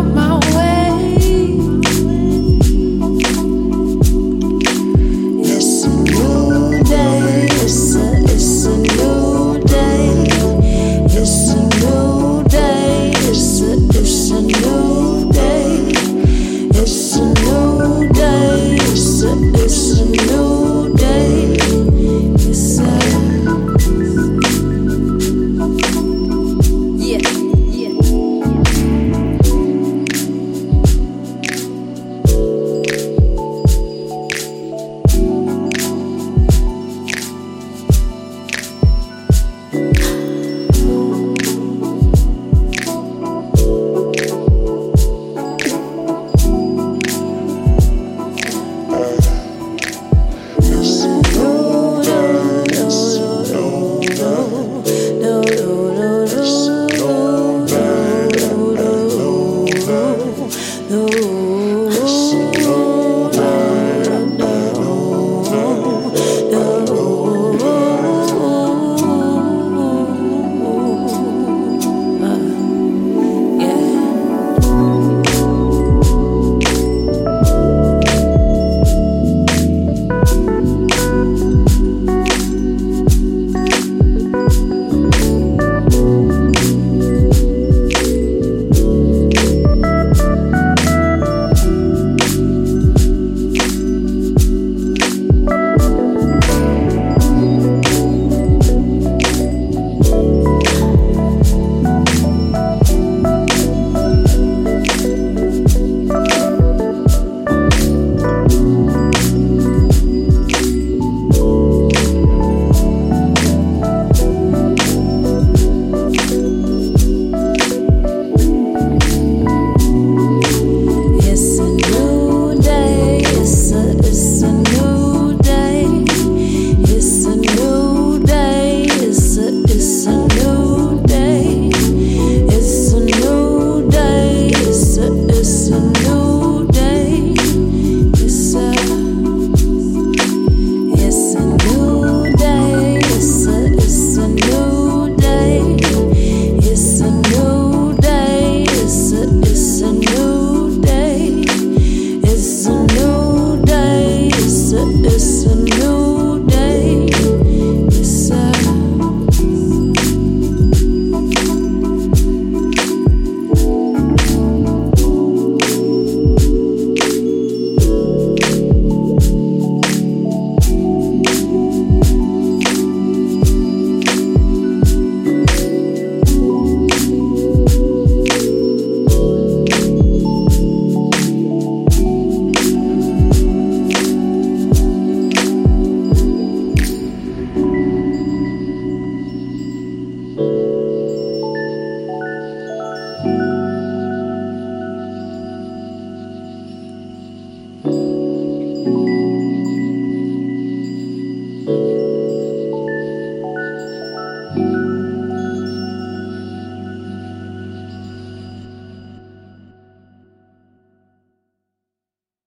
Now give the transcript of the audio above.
my